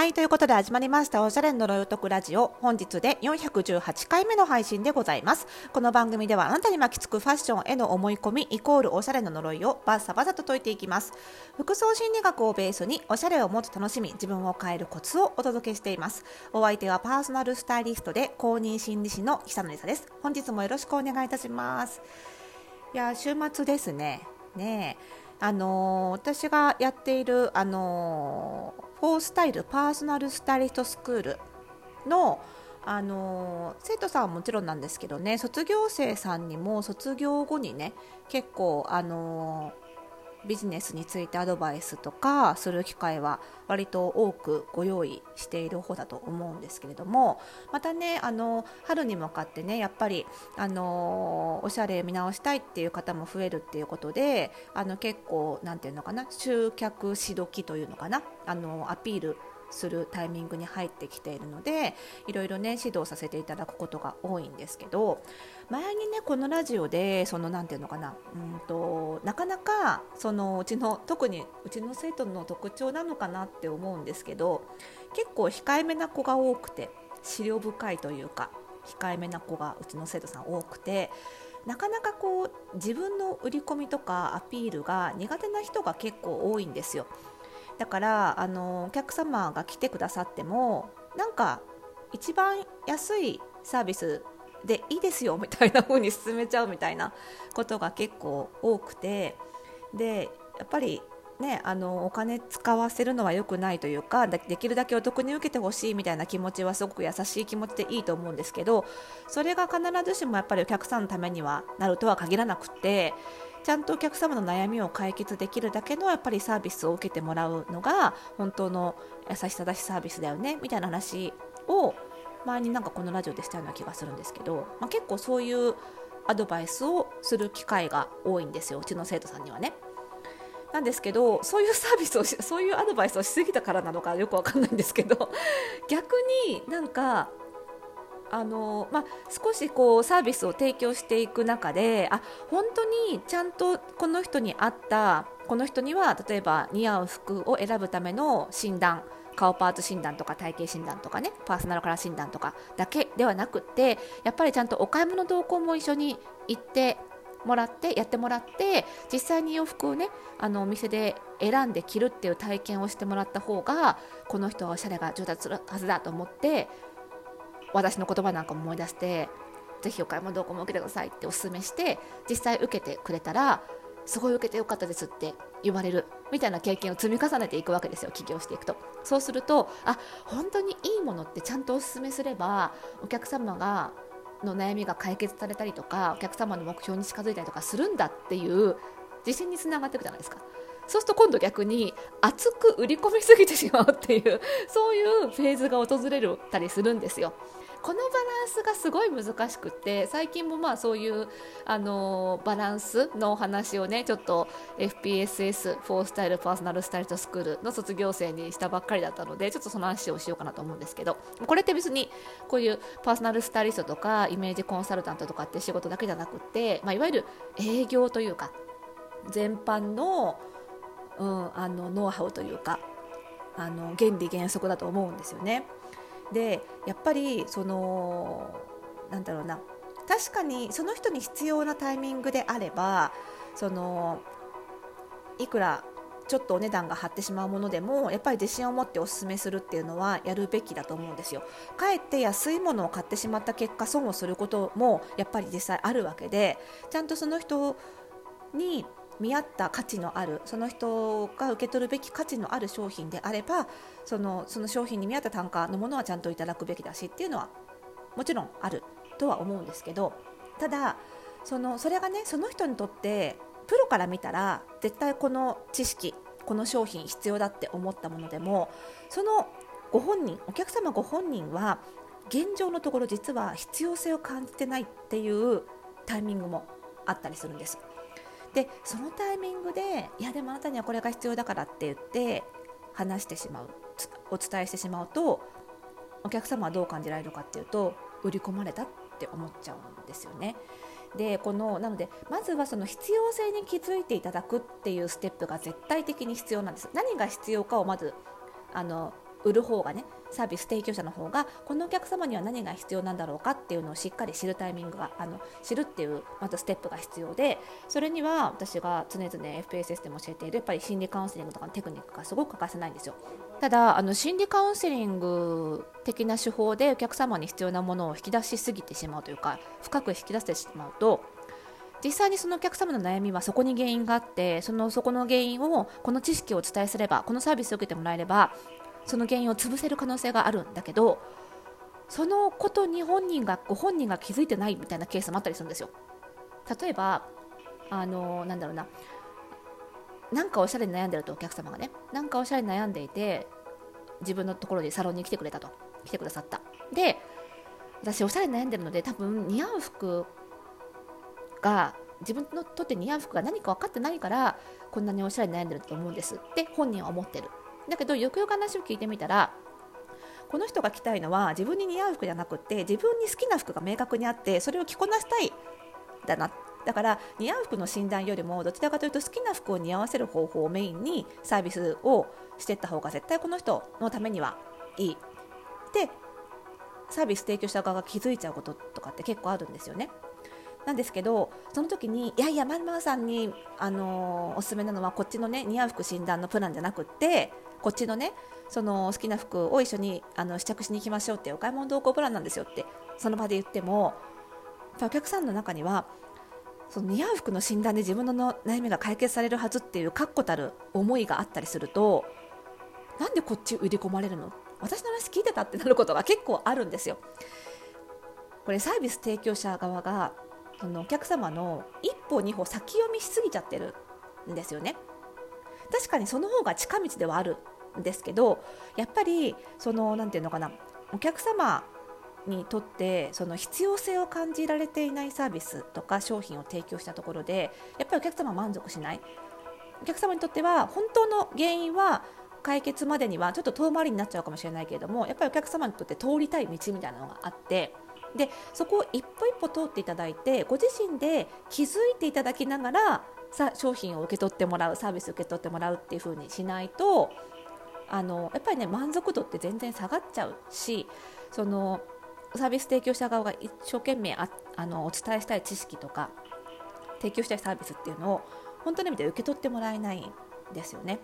はいということで始まりましたおしゃれの呪いを解くラジオ。本日で418回目の配信でございます。この番組ではあなたに巻きつくファッションへの思い込みイコールおしゃれの呪いをバッサバサと解いていきます。服装心理学をベースにおしゃれをもっと楽しみ自分を変えるコツをお届けしています。お相手はパーソナルスタイリストで公認心理師の久野里沙です。本日もよろしくお願いいたします。いや週末ですね。ねえ。あの、私がやっているあのフォースタイルパーソナルスタイリストスクールのあの生徒さんはもちろんなんですけどね卒業生さんにも卒業後にね結構あのビジネスについてアドバイスとかする機会は割と多くご用意している方だと思うんですけれどもまたねあの春に向かってねやっぱりあのおしゃれ見直したいっていう方も増えるっていうことであの結構何て言うのかな集客し時というのかなあのアピールするタイミングに入ってきているのでいろいろね指導させていただくことが多いんですけど前にねこのラジオでその何て言うのかなうんとなかなかそのうちの特にうちの生徒の特徴なのかなって思うんですけど結構控えめな子が多くて資料深いというか控えめな子がうちの生徒さん多くてなかなかこう自分の売り込みとかアピールが苦手な人が結構多いんですよ。だからあのお客様が来てくださってもなんか一番安いサービスでいいですよみたいな風に進めちゃうみたいなことが結構多くてでやっぱりね、あのお金使わせるのは良くないというかできるだけお得に受けてほしいみたいな気持ちはすごく優しい気持ちでいいと思うんですけどそれが必ずしもやっぱりお客さんのためにはなるとは限らなくてちゃんとお客様の悩みを解決できるだけのやっぱりサービスを受けてもらうのが本当の優しさだしサービスだよねみたいな話を前になんかこのラジオでしたような気がするんですけど、まあ、結構そういうアドバイスをする機会が多いんですようちの生徒さんにはね。なんですけどそういうサービスを そういうアドバイスをしすぎたからなのかよくわかんないんですけど 逆になんかあのまあ、少しこうサービスを提供していく中であ本当にちゃんとこの人に合ったこの人には例えば似合う服を選ぶための診断顔パーツ診断とか体型診断とかねパーソナルカラー診断とかだけではなくってやっぱりちゃんとお買い物同行も一緒に行ってもらってやってもらって実際に洋服をねあのお店で選んで着るっていう体験をしてもらった方がこの人はおしゃれが上達するはずだと思って私の言葉なんかも思い出してぜひお買い物どこも受けてくださいってお勧めして実際受けてくれたらすごい受けてよかったですって言われるみたいな経験を積み重ねていくわけですよ起業していくと。そうするとあ本当にいいものってちゃんとお勧めすればお客様がの悩みが解決されたりとかお客様の目標に近づいたりとかするんだっていう自信につながっていくじゃないですか。そうすると今度逆に熱く売り込みすぎてしまうっていうそういうフェーズが訪れたりするんですよ。このバランスがすごい難しくて最近もまあそういうあのバランスのお話をねちょっと FPSS フォースタイルパーソナルスタイリストスクールの卒業生にしたばっかりだったのでちょっとその話をしようかなと思うんですけどこれって別にこういうパーソナルスタイリストとかイメージコンサルタントとかって仕事だけじゃなくて、まあ、いわゆる営業というか全般の,、うん、あのノウハウというかあの原理原則だと思うんですよね。でやっぱりそのなんだろうな確かにその人に必要なタイミングであればそのいくらちょっとお値段が張ってしまうものでもやっぱり自信を持っておすすめするっていうのはやるべきだと思うんですよ。かえって安いものを買ってしまった結果損をすることもやっぱり実際あるわけでちゃんとその人に見合った価値のあるその人が受け取るべき価値のある商品であればそのその商品に見合った単価のものはちゃんといただくべきだしっていうのはもちろんあるとは思うんですけどただそのそれがねその人にとってプロから見たら絶対この知識この商品必要だって思ったものでもそのご本人お客様ご本人は現状のところ実は必要性を感じてないっていうタイミングもあったりするんです。でそのタイミングでいやでもあなたにはこれが必要だからって言って話してしまうお伝えしてしまうとお客様はどう感じられるかっていうと売り込まれたって思っちゃうんですよね。でこのなのでまずはその必要性に気づいていただくっていうステップが絶対的に必要なんです。何が必要かをまずあの売る方がねサービス提供者の方がこのお客様には何が必要なんだろうかっていうのをしっかり知るタイミングがあの知るっていうまずステップが必要でそれには私が常々 FPSS でも教えているやっぱり心理カウンセリングとかのテクニックがすごく欠かせないんですよ。ただあの心理カウンセリング的な手法でお客様に必要なものを引き出しすぎてしまうというか深く引き出してしまうと実際にそのお客様の悩みはそこに原因があってそのそこの原因をこの知識をお伝えすればこのサービスを受けてもらえればその原因を潰せる可能性があるんだけどそのことに本人がご本人が気づいてないみたいなケースもあったりするんですよ。例えばあのなんだろうな。なんかおしゃれに悩んでるとお客様がねなんかおしゃれに悩んでいて自分のところにサロンに来てくれたと。来てくださった。で私おしゃれに悩んでるので多分似合う服が自分のとって似合う服が何か分かってないからこんなにおしゃれに悩んでると思うんですって本人は思ってる。だけどよくよく話を聞いてみたらこの人が着たいのは自分に似合う服じゃなくて自分に好きな服が明確にあってそれを着こなしたいだなだから似合う服の診断よりもどちらかというと好きな服を似合わせる方法をメインにサービスをしていった方が絶対この人のためにはいいでサービス提供者側が気づいちゃうこととかって結構あるんですよね。なんですけどその時にいやいやまるまるさんに、あのー、おすすめなのはこっちのね似合う服診断のプランじゃなくってこっちのねその好きな服を一緒にあの試着しに行きましょうってお買い物同行プランなんですよってその場で言ってもお客さんの中にはその似合う服の診断で自分の悩みが解決されるはずっていう確固たる思いがあったりするとなんでこっち売り込まれるの？私の話聞いてたってなることが結構あるんですよ。これサービス提供者側がそのお客様の一歩二歩先読みしすぎちゃってるんですよね。確かにその方が近道ではあるですけどやっぱりその何て言うのかなお客様にとってその必要性を感じられていないサービスとか商品を提供したところでやっぱりお客様は満足しない。お客様にとっては本当の原因は解決までにはちょっと遠回りになっちゃうかもしれないけれどもやっぱりお客様にとって通りたい道みたいなのがあってでそこを一歩一歩通っていただいてご自身で気づいていただきながらさ商品を受け取ってもらうサービスを受け取ってもらうっていう風にしないとあのやっぱりね満足度って全然下がっちゃうしそのサービス提供者側が一生懸命ああのお伝えしたい知識とか提供したいサービスっていうのを本当の意味で受け取ってもらえないんですよね。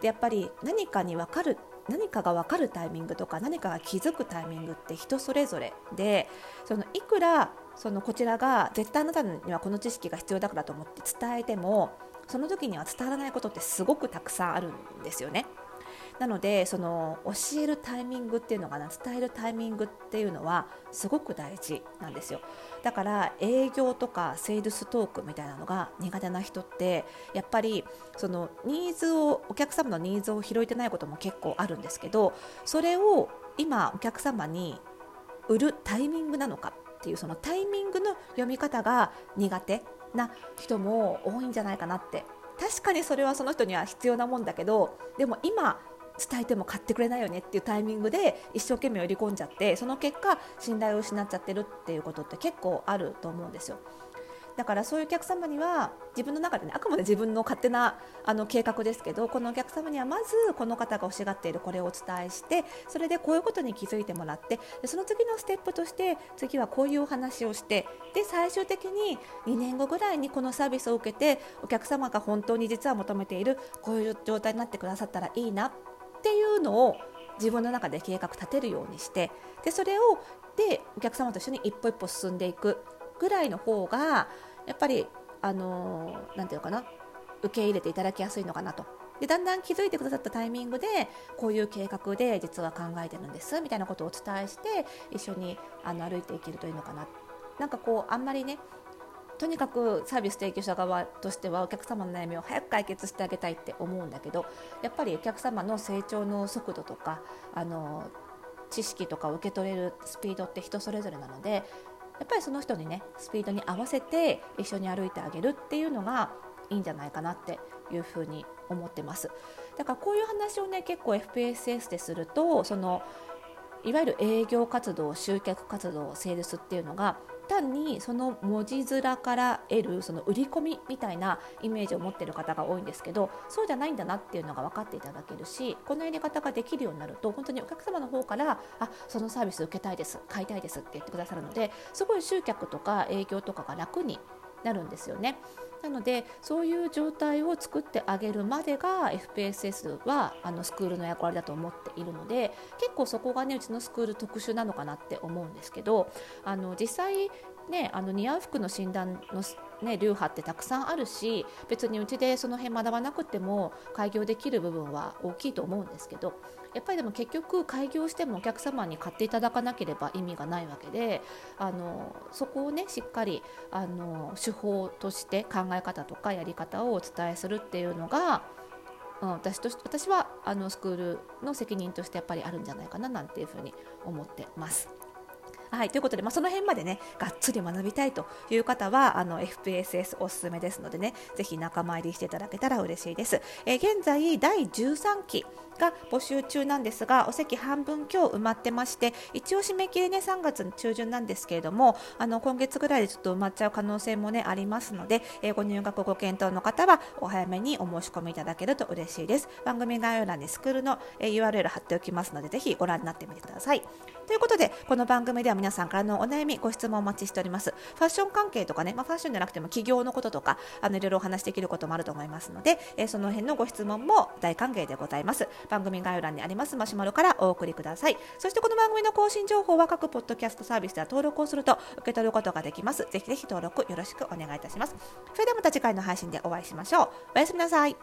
でやっぱり何かに分かる何かが分かるタイミングとか何かが気づくタイミングって人それぞれでそのいくらそのこちらが絶対あなたにはこの知識が必要だからと思って伝えてもその時には伝わらないことってすごくたくさんあるんですよね。なのでその教えるタイミングっていうのかな伝えるタイミングっていうのはすごく大事なんですよ。だから営業とかセールストークみたいなのが苦手な人ってやっぱりそのニーズをお客様のニーズを拾えてないことも結構あるんですけどそれを今お客様に売るタイミングなのかっていうそのタイミングの読み方が苦手な人も多いんじゃないかなって。確かにそれはその人には必要なもんだけどでも今伝えても買ってくれないよねっていうタイミングで一生懸命売り込んじゃってその結果信頼を失っちゃってるっていうことって結構あると思うんですよ。だからそういうお客様には自分の中でねあくまで自分の勝手なあの計画ですけどこのお客様にはまずこの方が欲しがっているこれをお伝えしてそれでこういうことに気づいてもらってその次のステップとして次はこういうお話をしてで最終的に2年後ぐらいにこのサービスを受けてお客様が本当に実は求めているこういう状態になってくださったらいいなっていうのを自分の中で計画立てるようにしてでそれをでお客様と一緒に一歩一歩進んでいくぐらいの方がやっぱりあのー、ていうのかな受け入れていただきやすいのかなと。でだんだん気づいてくださったタイミングでこういう計画で実は考えてるんですみたいなことをお伝えして一緒にあの歩いていけるといいのかな。なんかこうあんまりねとにかくサービス提供者側としてはお客様の悩みを早く解決してあげたいって思うんだけどやっぱりお客様の成長の速度とかあの知識とかを受け取れるスピードって人それぞれなのでやっぱりその人にねスピードに合わせて一緒に歩いてあげるっていうのがいいんじゃないかなっていうふうに思ってます。だからこういう話をね結構 FPSS でするとそのいわゆる営業活動集客活動セールスっていうのが単にその文字面から得るその売り込みみたいなイメージを持ってる方が多いんですけどそうじゃないんだなっていうのが分かっていただけるしこのやり方ができるようになると本当にお客様の方からあそのサービス受けたいです買いたいですって言ってくださるのですごい集客とか営業とかが楽になるんですよね。なのでそういう状態を作ってあげるまでが FPSS はあのスクールの役割だと思っているので結構そこがねうちのスクール特殊なのかなって思うんですけどあの実際ねあの似合う服の診断のね、流派ってたくさんあるし別にうちでその辺学ばなくても開業できる部分は大きいと思うんですけどやっぱりでも結局開業してもお客様に買っていただかなければ意味がないわけであのそこをねしっかりあの手法として考え方とかやり方をお伝えするっていうのがうん、私と私はあのスクールの責任としてやっぱりあるんじゃないかななんていうふうに思ってます。はい、ということで、まあ、その辺までねがっつり学びたいという方はあの FPSS おすすめですのでねぜひ仲間入りしていただけたら嬉しいです。えー、現在第13期が募集中なんですがお席半分今日埋まってまして一応締め切りね3月中旬なんですけれどもあの今月ぐらいでちょっと埋まっちゃう可能性もねありますので、えー、ご入学ご検討の方はお早めにお申し込みいただけると嬉しいです番組概要欄にスクールの、えー、URL 貼っておきますのでぜひご覧になってみてくださいということでこの番組では皆さんからのお悩みご質問お待ちしております。ファッション関係とかね、まあ、ファッションじゃなくても企業のこととかあのいろいろお話できることもあると思いますので、えー、その辺のご質問も大歓迎でございます。番組概要欄にありますマシュマロからお送りください。そしてこの番組の更新情報は各ポッドキャストサービスでは登録をすると受け取ることができます。ぜひぜひ登録よろしくお願いいたします。それではまた次回の配信でお会いしましょう。おやすみなさい。